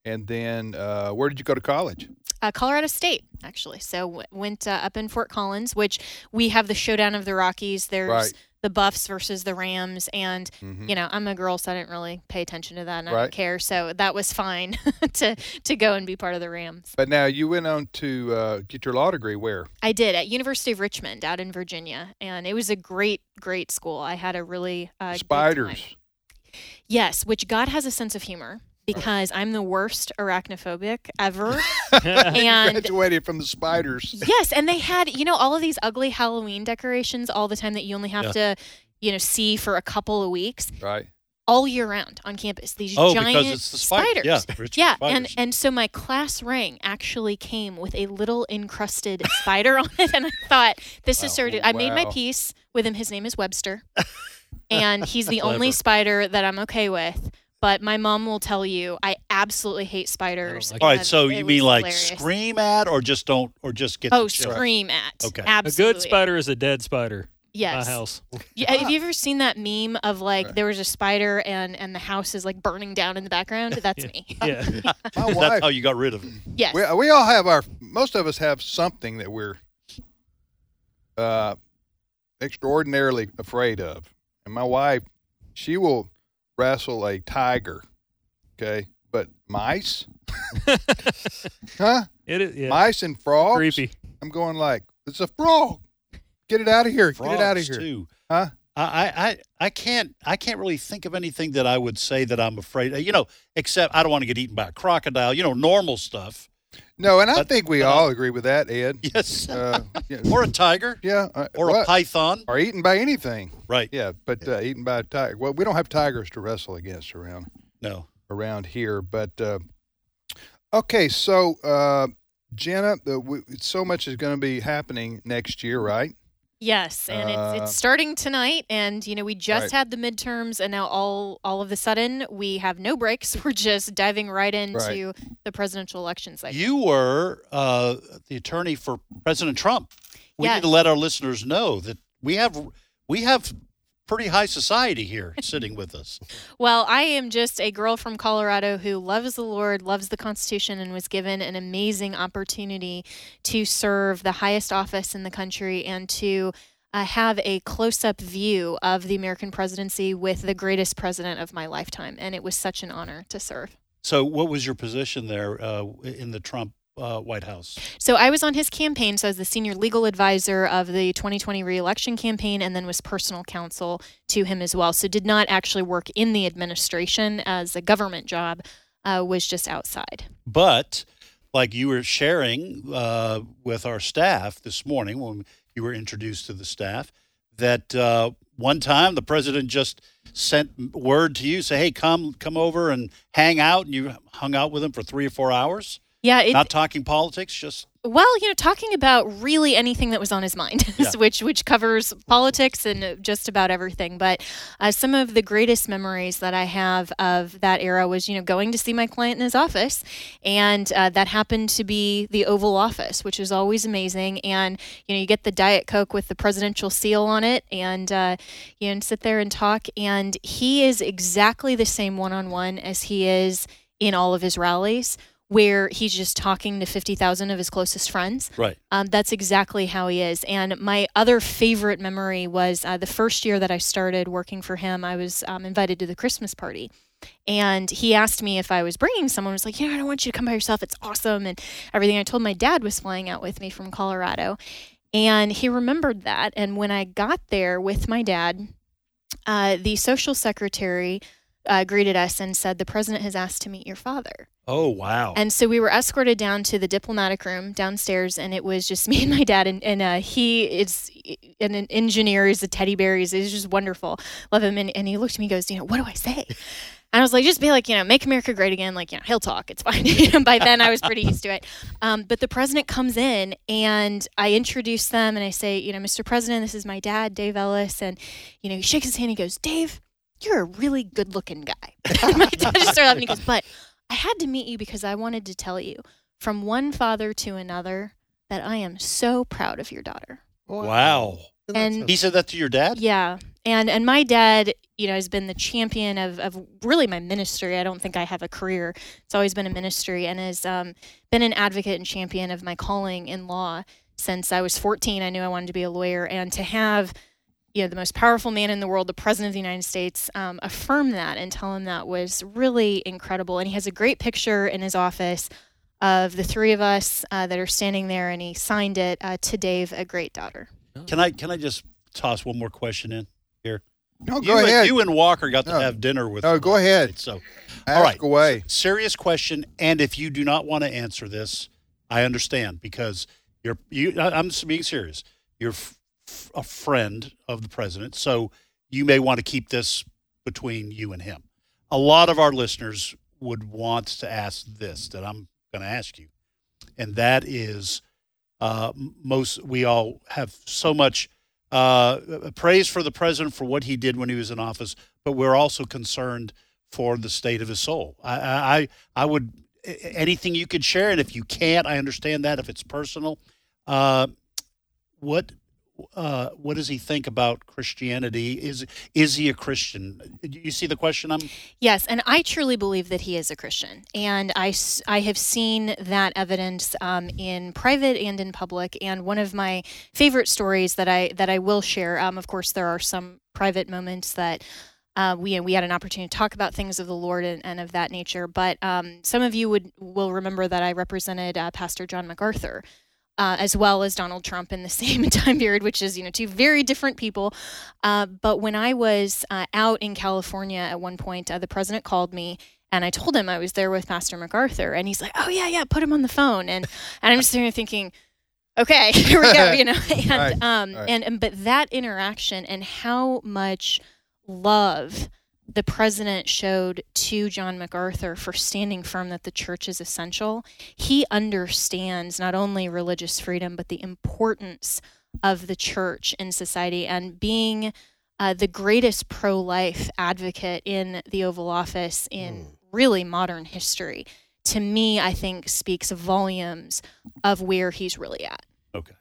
and then uh, where did you go to college? Uh, Colorado State, actually. So w- went uh, up in Fort Collins, which we have the showdown of the Rockies. There's Right. the Buffs versus the Rams, and Mhm. you know I'm a girl, so I didn't really pay attention to that, and I Right. don't care. So that was fine to to go and be part of the Rams. But now you went on to uh, get your law degree where? I did at University of Richmond out in Virginia, and it was a great, great school. I had a really uh. Spiders. Yes, which God has a sense of humor because I'm the worst arachnophobic ever, and Graduated from the spiders. Yes, and they had, you know, all of these ugly Halloween decorations all the time that you only have to, you know, see for a couple of weeks Right. all year round on campus. These oh, giant because it's the spider. spiders. Yeah, Richard Yeah, spiders. and and so my class ring actually came with a little encrusted spider on it, and I thought this is Wow. sort of. I made my Wow. peace with him. His name is Webster, and he's the only spider that I'm okay with. But my mom will tell you I absolutely hate spiders. like All right, so you mean like hilarious. scream at, or just don't, or just get? Oh, the scream at. Okay. A A good spider is a dead spider. Yes. My house. Yeah, have you ever seen that meme of like there was a spider and and the house is like burning down in the background? That's me. Yeah. My That's wife. how you got rid of him. Yes. We, we all have our. Most of us have something that we're uh, extraordinarily afraid of. And my wife, she will wrestle a tiger. Okay, but mice, huh? It is yeah. Mice and frogs. creepy. I'm going like it's a frog. Get it out of here. Get it out of here. Too. Huh? I, I, I- I can't I can't really think of anything that I would say that I'm afraid of. You know, except I don't want to get eaten by a crocodile. You know, normal stuff. No, and I But- think we uh, all agree with that, Ed. Yes. Uh, yeah, or a tiger. yeah, uh, Or a python. or eaten by anything. Right. Yeah, but uh, eaten by a tiger. Well, we don't have tigers to wrestle against around No. around here. But uh, okay, so uh, Jenna, the, we, so much is going to be happening next year, right? Yes, and it's, Uh, it's starting tonight, and you know we just Right. had the midterms, and now all all of a sudden we have no breaks. We're just diving right into the presidential election cycle. You were uh, the attorney for President Trump. We Yes. need to let our listeners know that we have we have pretty high society here sitting with us. Well, I am just a girl from Colorado who loves the Lord, loves the Constitution, and was given an amazing opportunity to serve the highest office in the country and to uh, have a close up view of the American presidency with the greatest president of my lifetime. And it was such an honor to serve. So, what was your position there uh, in the Trump uh, White House? So I was on his campaign. So I was the senior legal advisor of the 2020 reelection campaign and then was personal counsel to him as well. So did not actually work in the administration as a government job, uh, was just outside. But like you were sharing uh, with our staff this morning when you were introduced to the staff, that uh, one time the president just sent word to you, say, "Hey, come come over and hang out," and you hung out with him for three or four hours, Yeah, it, not talking politics, just well, you know, talking about really anything that was on his mind, Yeah. which which covers politics and just about everything. But uh, some of the greatest memories that I have of that era was, you know, going to see my client in his office, and uh, that happened to be the Oval Office, which is always amazing. And you know, you get the Diet Coke with the presidential seal on it, and uh, you know, sit there and talk. And he is exactly the same one-on-one as he is in all of his rallies. Where he's just talking to 50,000 of his closest friends. right. Um, that's exactly how he is. And my other favorite memory was uh, the first year that I started working for him, I was um, invited to the Christmas party. And he asked me if I was bringing someone. I was like, you know, I don't want you to come by yourself. It's awesome. And everything. I told my dad was flying out with me from Colorado. And he remembered that. And when I got there with my dad, uh, the social secretary uh, greeted us and said, The president has asked to meet your father. Oh wow. And so we were escorted down to the diplomatic room downstairs, and it was just me and my dad. And, and uh, he is an, an engineer. He's a teddy bear. He's, he's just wonderful. Love him. And, and he looked at me and goes, you know, what do I say? And I was like, just be like, you know, make America great again. Like, you know, he'll talk. It's fine. And By then, I was pretty used to it. Um, but the president comes in, and I introduce them, and I say, you know, Mr. President, this is my dad, Dave Ellis. And, you know, he shakes his hand. He goes, Dave, you're a really good looking guy. My dad just started laughing. He goes, but I had to meet you because I wanted to tell you from one father to another that I am so proud of your daughter. wow. And- He said that to your dad? Yeah. And and my dad, you know, has been the champion of, of really my ministry. I don't think I have a career. It's always been a ministry and has um, been an advocate and champion of my calling in law since I was 14. I knew I wanted to be a lawyer. And to have, you know, the most powerful man in the world, the president of the United States, um, affirm that and tell him that was really incredible. And he has a great picture in his office of the three of us uh, that are standing there, and he signed it uh, to Dave, a great daughter. Can I can I just toss one more question in here? No, you go and, ahead. You and Walker got to No. have dinner with. No, go ahead. So, Ask all right. away. serious question, and if you do not want to answer this, I understand because you're you. I- I'm just being serious. You're a friend of the president, so you may want to keep this between you and him. A lot of our listeners would want to ask this that I'm going to ask you, and that is, uh, most we all have so much uh, praise for the president for what he did when he was in office, but we're also concerned for the state of his soul. I, I, I- I would anything you could share, and if you can't, I understand that if it's personal. Uh, what uh, what does he think about Christianity? Is is he a Christian? You see the question? I'm Yes, and I truly believe that he is a Christian. And I I have seen that evidence um, in private and in public. And one of my favorite stories that I that I will share, um, of course, there are some private moments that uh, we we had an opportunity to talk about things of the Lord and, and of that nature. But um, some of you would will remember that I represented uh, Pastor John MacArthur. Uh, as well as Donald Trump in the same time period, which is you know two very different people. Uh, but when I was uh, out in California at one point, uh, the president called me and I told him I was there with Pastor MacArthur, and he's like, "Oh yeah, yeah, put him on the phone." And and I'm just sitting there thinking, "Okay, here we go," you know. And Right, um right. and, and but that interaction and how much love the president showed to John MacArthur for standing firm that the church is essential. He understands not only religious freedom but the importance of the church in society and being uh, the greatest pro life advocate in the Oval Office in really modern history, to me, I think speaks volumes of where he's really at. Okay.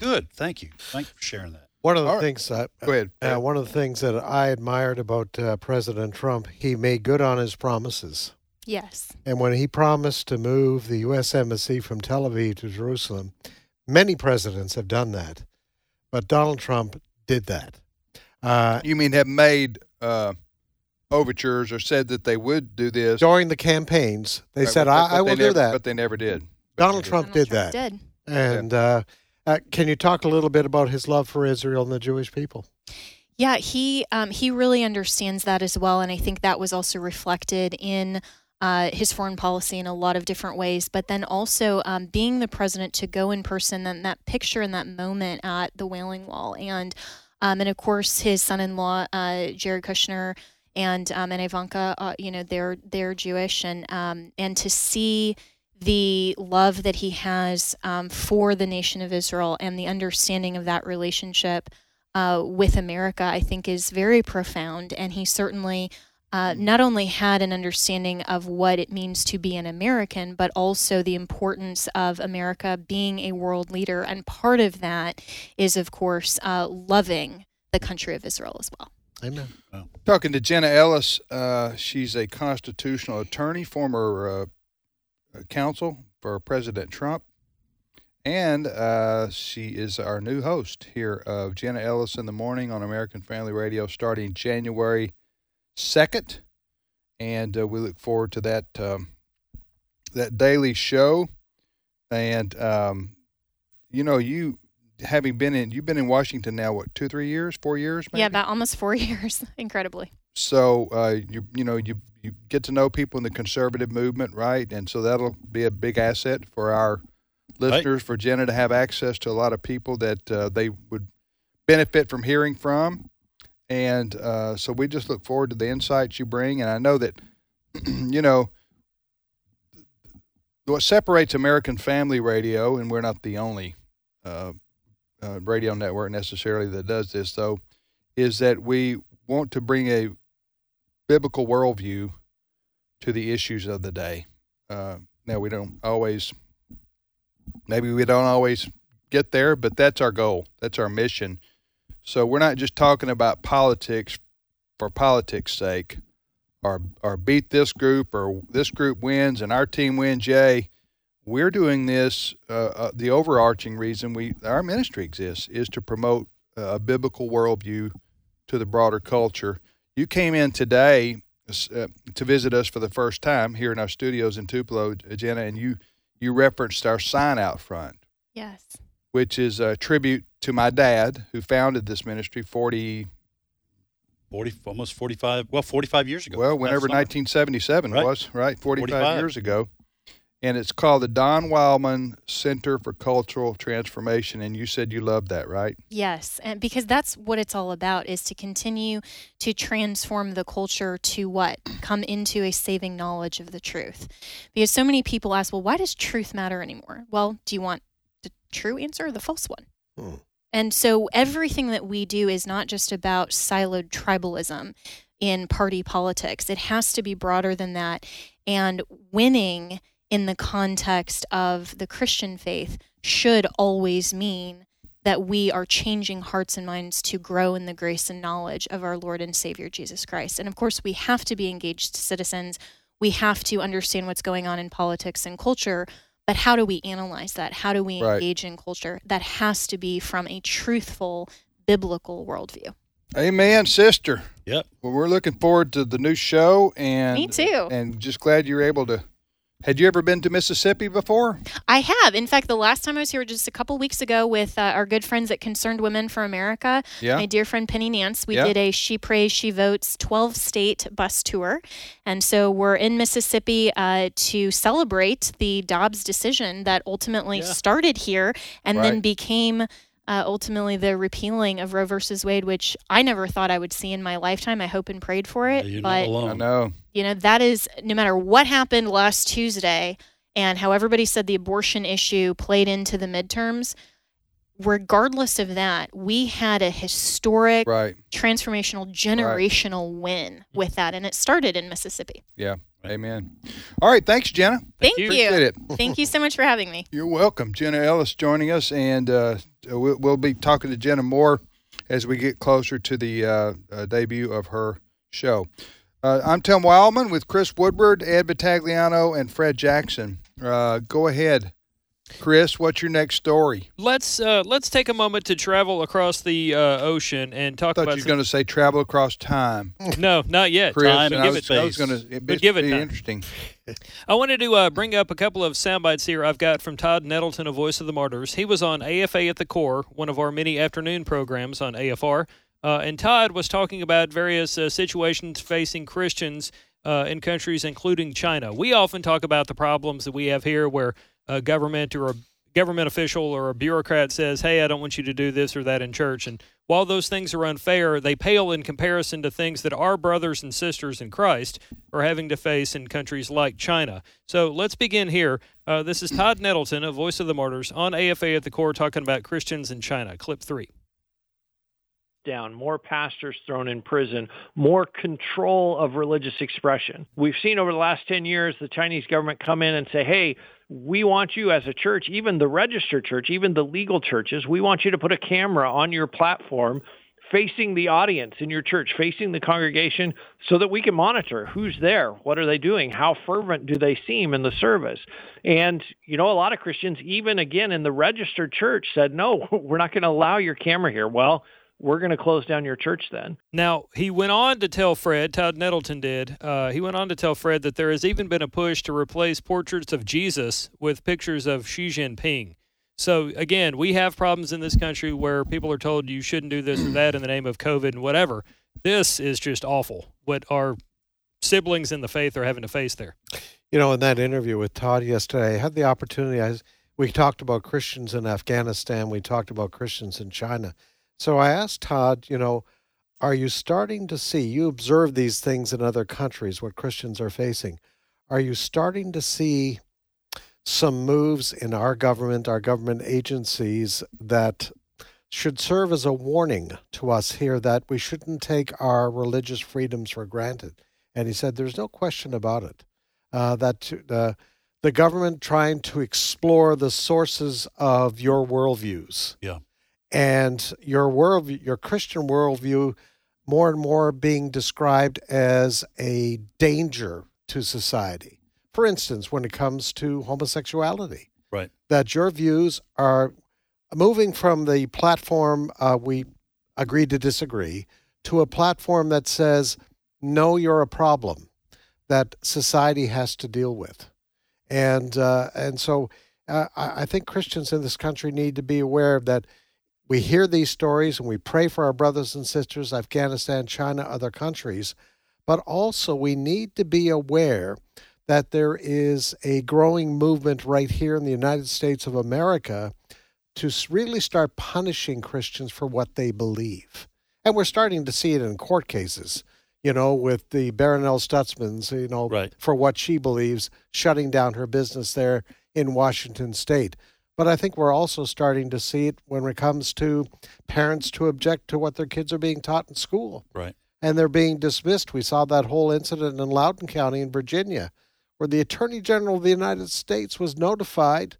Good. Thank you. Thank you for sharing that. One of the All right. things that Go ahead. uh, one of the things that I admired about uh, President Trump, he made good on his promises. Yes. And when he promised to move the U.S. Embassy from Tel Aviv to Jerusalem, many presidents have done that, but Donald Trump did that. Uh, You mean have made uh, overtures or said that they would do this? during the campaigns, they Right, said, but- "I, but I they will do that." But they never did. Donald they Trump Donald did that. Did. And uh, uh, can you talk a little bit about his love for Israel and the Jewish people? Yeah, he um, he really understands that as well, and I think that was also reflected in uh, his foreign policy in a lot of different ways. But then also um, being the president to go in person, and that picture and that moment at the Wailing Wall, and um, and of course his son-in-law uh, Jared Kushner and um, and Ivanka, uh, you know they're they're Jewish, and um, and to see the love that he has um, for the nation of Israel and the understanding of that relationship uh, with America, I think, is very profound. And he certainly uh, not only had an understanding of what it means to be an American, but also the importance of America being a world leader. And part of that is, of course, uh, loving the country of Israel as well. Amen. Talking to Jenna Ellis, uh, she's a constitutional attorney, former uh, counsel for President Trump, and uh, she is our new host here of Jenna Ellis in the Morning on American Family Radio starting January 2nd. And uh, we look forward to that um, that daily show. And, um, you know, you having been in, you've been in Washington now, what, two, three years, four years? Maybe? Yeah, about almost four years, incredibly. so uh, you you know you you get to know people in the conservative movement, right? And so that'll be a big asset for our listeners, for Jenna to have access to a lot of people that uh, they would benefit from hearing from. And uh, so we just look forward to the insights you bring. And I know that you know what separates American Family Radio, and we're not the only uh, uh, radio network necessarily that does this, though, is that we want to bring a biblical worldview to the issues of the day. Uh, now, we don't always, maybe we don't always get there, but that's our goal. That's our mission. So we're not just talking about politics for politics' sake, or or beat this group or this group wins and our team wins. Yay! We're doing this. Uh, uh, the overarching reason we our ministry exists is to promote uh, a biblical worldview to the broader culture. You came in today uh, to visit us for the first time here in our studios in Tupelo, Jenna, and you you referenced our sign out front, Yes. which is a tribute to my dad who founded this ministry 40 40, almost 45, well, 45 years ago. well whenever 1977 Right. was right 45, 45. years ago and it's called the don Wildmon center for cultural transformation and you said you love that right Yes, and because that's what it's all about is to continue to transform the culture to what? Come into a saving knowledge of the truth. Because so many people ask, well, why does truth matter anymore? Well, do you want the true answer or the false one? Hmm. And so everything that we do is not just about siloed tribalism in party politics. It has to be broader than that. And winning in the context of the Christian faith should always mean that we are changing hearts and minds to grow in the grace and knowledge of our Lord and Savior Jesus Christ. And of course, we have to be engaged citizens. We have to understand what's going on in politics and culture. But how do we analyze that? How do we Right. engage in culture? That has to be from a truthful biblical worldview. amen sister Yep. well we're looking forward to the new show and Me too. and just glad you're able to had you ever been to mississippi before I have. In fact, the last time I was here was just a couple weeks ago with uh, our good friends at Concerned Women for America, yeah my dear friend Penny Nance, we Yeah. did a She Prays, She Votes 12 state bus tour. And so we're in Mississippi uh, to celebrate the Dobbs decision that ultimately Yeah. started here and then became. Uh, ultimately, the repealing of Roe versus Wade, which I never thought I would see in my lifetime. I hope and prayed for it. You're but not i know you know, that is no matter what happened last Tuesday and how everybody said the abortion issue played into the midterms, regardless of that, we had a historic, Right. transformational, generational win with that, and it started in Mississippi. Yeah. Amen. All right. Thanks, Jenna. Thank, you. you. Appreciate it. Thank you so much for having me. You're welcome. Jenna Ellis joining us, and uh, we'll, we'll be talking to Jenna more as we get closer to the uh, uh, debut of her show. Uh, I'm Tim Wildmon with Chris Woodward, Ed Vitagliano, and Fred Jackson. Uh, go ahead, Chris. What's your next story? Let's uh, let's take a moment to travel across the uh, ocean and talk I thought about. you were going to say travel across time, no, not yet. Chris. Time and I was, I was going to. But give it time. interesting. I wanted to uh, bring up a couple of sound bites here I've got from Todd Nettleton of Voice of the Martyrs. He was on AFA at the Core, one of our many afternoon programs on AFR. Uh, and Todd was talking about various uh, situations facing Christians uh, in countries including China. We often talk about the problems that we have here where a government or a government official or a bureaucrat says, Hey, I don't want you to do this or that in church. And while those things are unfair, they pale in comparison to things that our brothers and sisters in Christ are having to face in countries like China. So let's begin here. Uh, this is Todd Nettleton of Voice of the Martyrs on AFA at the Core talking about Christians in China. Clip three. Down, more pastors thrown in prison, more control of religious expression. We've seen over the last 10 years the Chinese government come in and say, hey, we want you as a church, even the registered church, even the legal churches, we want you to put a camera on your platform facing the audience in your church, facing the congregation, so that we can monitor who's there, what are they doing, how fervent do they seem in the service. And, you know, a lot of Christians, even again in the registered church, said, no, we're not going to allow your camera here. Well, we're going to close down your church then. Now, he went on to tell Fred, Todd Nettleton did, uh, he went on to tell Fred that there has even been a push to replace portraits of Jesus with pictures of Xi Jinping. So, again, we have problems in this country where people are told you shouldn't do this or that in the name of COVID and whatever. This is just awful what our siblings in the faith are having to face there. You know, in that interview with Todd yesterday, I had the opportunity. I, we talked about Christians in Afghanistan. We talked about Christians in China. So I asked Todd, you know, are you starting to see, you observe these things in other countries, what Christians are facing. Are you starting to see some moves in our government, our government agencies that should serve as a warning to us here that we shouldn't take our religious freedoms for granted? And he said, there's no question about it uh, that uh, the government trying to explore the sources of your worldviews. Yeah. And your world, your Christian worldview, more and more being described as a danger to society. For instance, when it comes to homosexuality, Right. that your views are moving from the platform uh, we agree to disagree to a platform that says, no, you're a problem that society has to deal with. And, uh, and so uh, I I think Christians in this country need to be aware of that we hear these stories and we pray for our brothers and sisters, Afghanistan, China, other countries, but also we need to be aware that there is a growing movement right here in the United States of America to really start punishing Christians for what they believe. And we're starting to see it in court cases, you know, with the Barronelle Stutzmans, you know, Right. for what she believes, shutting down her business there in Washington state. But I think we're also starting to see it when it comes to parents to object to what their kids are being taught in school Right. and they're being dismissed. We saw that whole incident in Loudoun County in Virginia, where the Attorney General of the United States was notified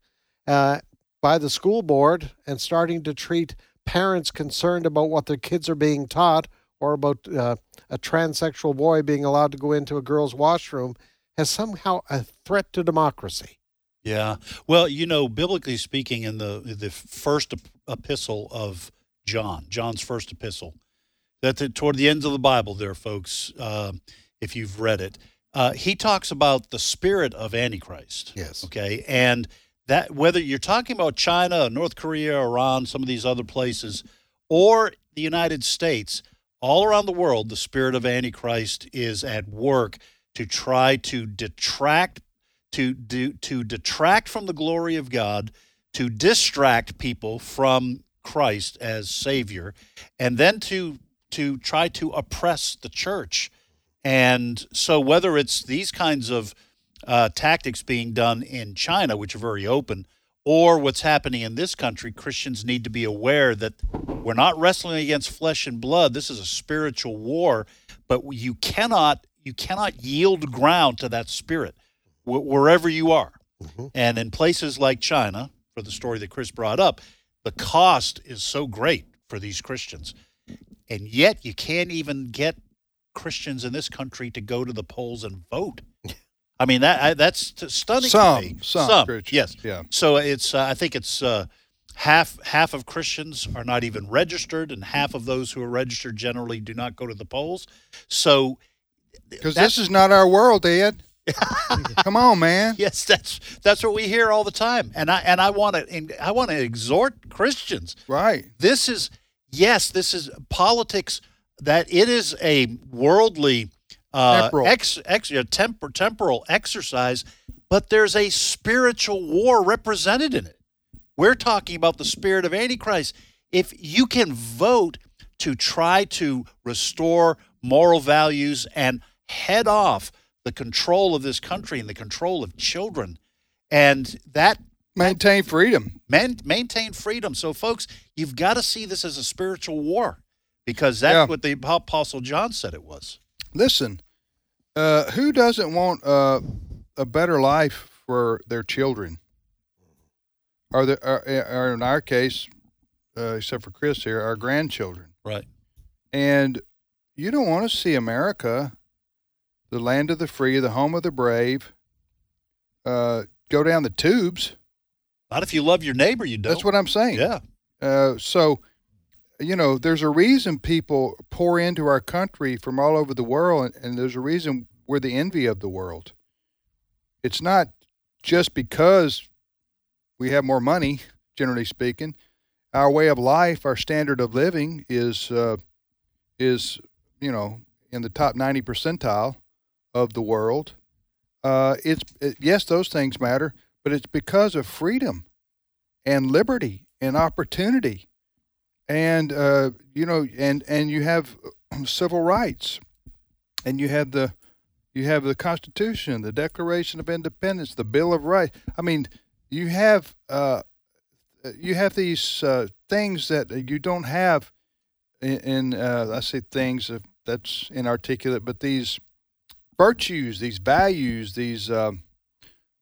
uh, by the school board and starting to treat parents concerned about what their kids are being taught or about uh, a transsexual boy being allowed to go into a girl's washroom as somehow a threat to democracy. Yeah. Well, you know, biblically speaking, in the the first epistle of John, John's first epistle, that the, toward the ends of the Bible, there, folks, uh, if you've read it, uh, he talks about the spirit of Antichrist. Yes. Okay, and that whether you're talking about China, North Korea, Iran, some of these other places, or the United States, all around the world, the spirit of Antichrist is at work to try to detract to do to detract from the glory of God, to distract people from Christ as Savior, and then to to try to oppress the church. And so, whether it's these kinds of uh, tactics being done in China, which are very open, or what's happening in this country, Christians need to be aware that we're not wrestling against flesh and blood. This is a spiritual war, but you cannot you cannot yield ground to that spirit wh- wherever you are. Mm-hmm. And in places like China, for the story that Chris brought up, the cost is so great for these Christians. And yet you can't even get Christians in this country to go to the polls and vote. I mean that I, that's stunning. Some, to me. some Christians, yes, yeah. So it's uh, I think it's uh, half half of Christians are not even registered, and half of those who are registered generally do not go to the polls. So Because this is not our world, Ed. Come on, man. yes, that's that's what we hear all the time, and I and I want to I want to exhort Christians. Right. This is yes, this is politics. That it is a worldly uh, Temporal. ex, ex, uh, tempor, temporal exercise, but there's a spiritual war represented in it. We're talking about the spirit of Antichrist. If you can vote to try to restore moral values and head off the control of this country and the control of children, and that Maintain freedom. man, maintain freedom. So, folks, you've got to see this as a spiritual war because that's Yeah. what the Apostle John said it was. Listen, uh, who doesn't want uh, a better life for their children? Or, the, or, or in our case, uh, except for Chris here, our grandchildren. Right. And you don't want to see America, the land of the free, the home of the brave, uh, go down the tubes. Not if you love your neighbor, you don't. That's what I'm saying. Yeah. Uh, so, you know, there's a reason people pour into our country from all over the world, and, and there's a reason we're the envy of the world. It's not just because we have more money, generally speaking. Our way of life, our standard of living is uh, is you know in the top ninety percentile of the world. Uh, it's it, yes, those things matter, but it's because of freedom and liberty and opportunity. And uh, you know and and you have civil rights. And you have the you have the constitution the declaration of independence the bill of rights. I mean you have uh, you have these uh, things that you don't have in, in uh, i say things uh, that's inarticulate but these virtues these values these um,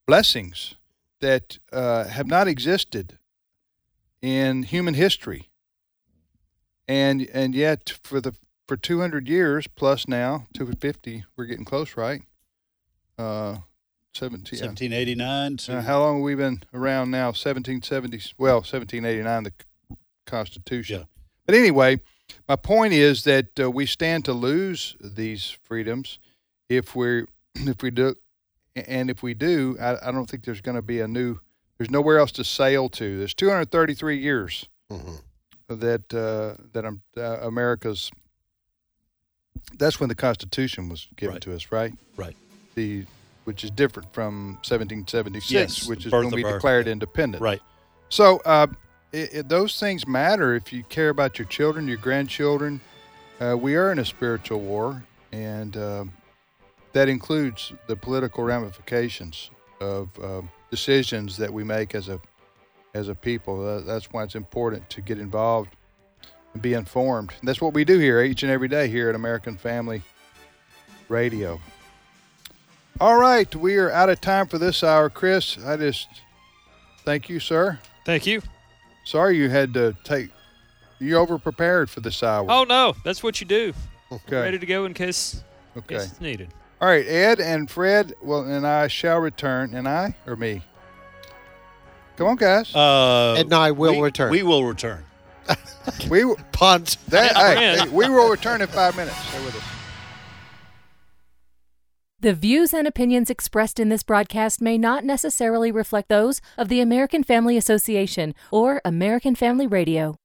blessings that uh, have not existed in human history. And and yet for the for 200 years plus now 250 we're getting close right? Uh 17 1789 Uh, how long have we been around now? 1770 well 1789 the constitution. Yeah. but anyway my point is that uh, we stand to lose these freedoms if we're if we do and if we do i, I don't think there's going to be a new there's nowhere else to sail to there's 233 years Mhm. that uh, that um, uh, America's. That's when the Constitution was given Right. to us, right? Right. The which is different from 1776, Yes, which is when we our- declared independence. right. So uh, it, it, those things matter if you care about your children, your grandchildren. Uh, we are in a spiritual war, and um that includes the political ramifications of um decisions that we make as a as a people. Uh, that's why it's important to get involved and be informed. And that's what we do here each and every day here at American Family Radio. All right, we are out of time for this hour, Chris. I just thank you, sir. Thank you. Sorry you had to take. You over prepared for this hour. Oh no, that's what you do. okay. Ready to go in case, Okay. case it's needed. All right, Ed and Fred. Well, and I shall return. And I or me? Come on, guys. Uh, Ed and I will we- return. We will return. we will- Punt. that, hey, we will return in five minutes. Stay with us. The views and opinions expressed in this broadcast may not necessarily reflect those of the American Family Association or American Family Radio.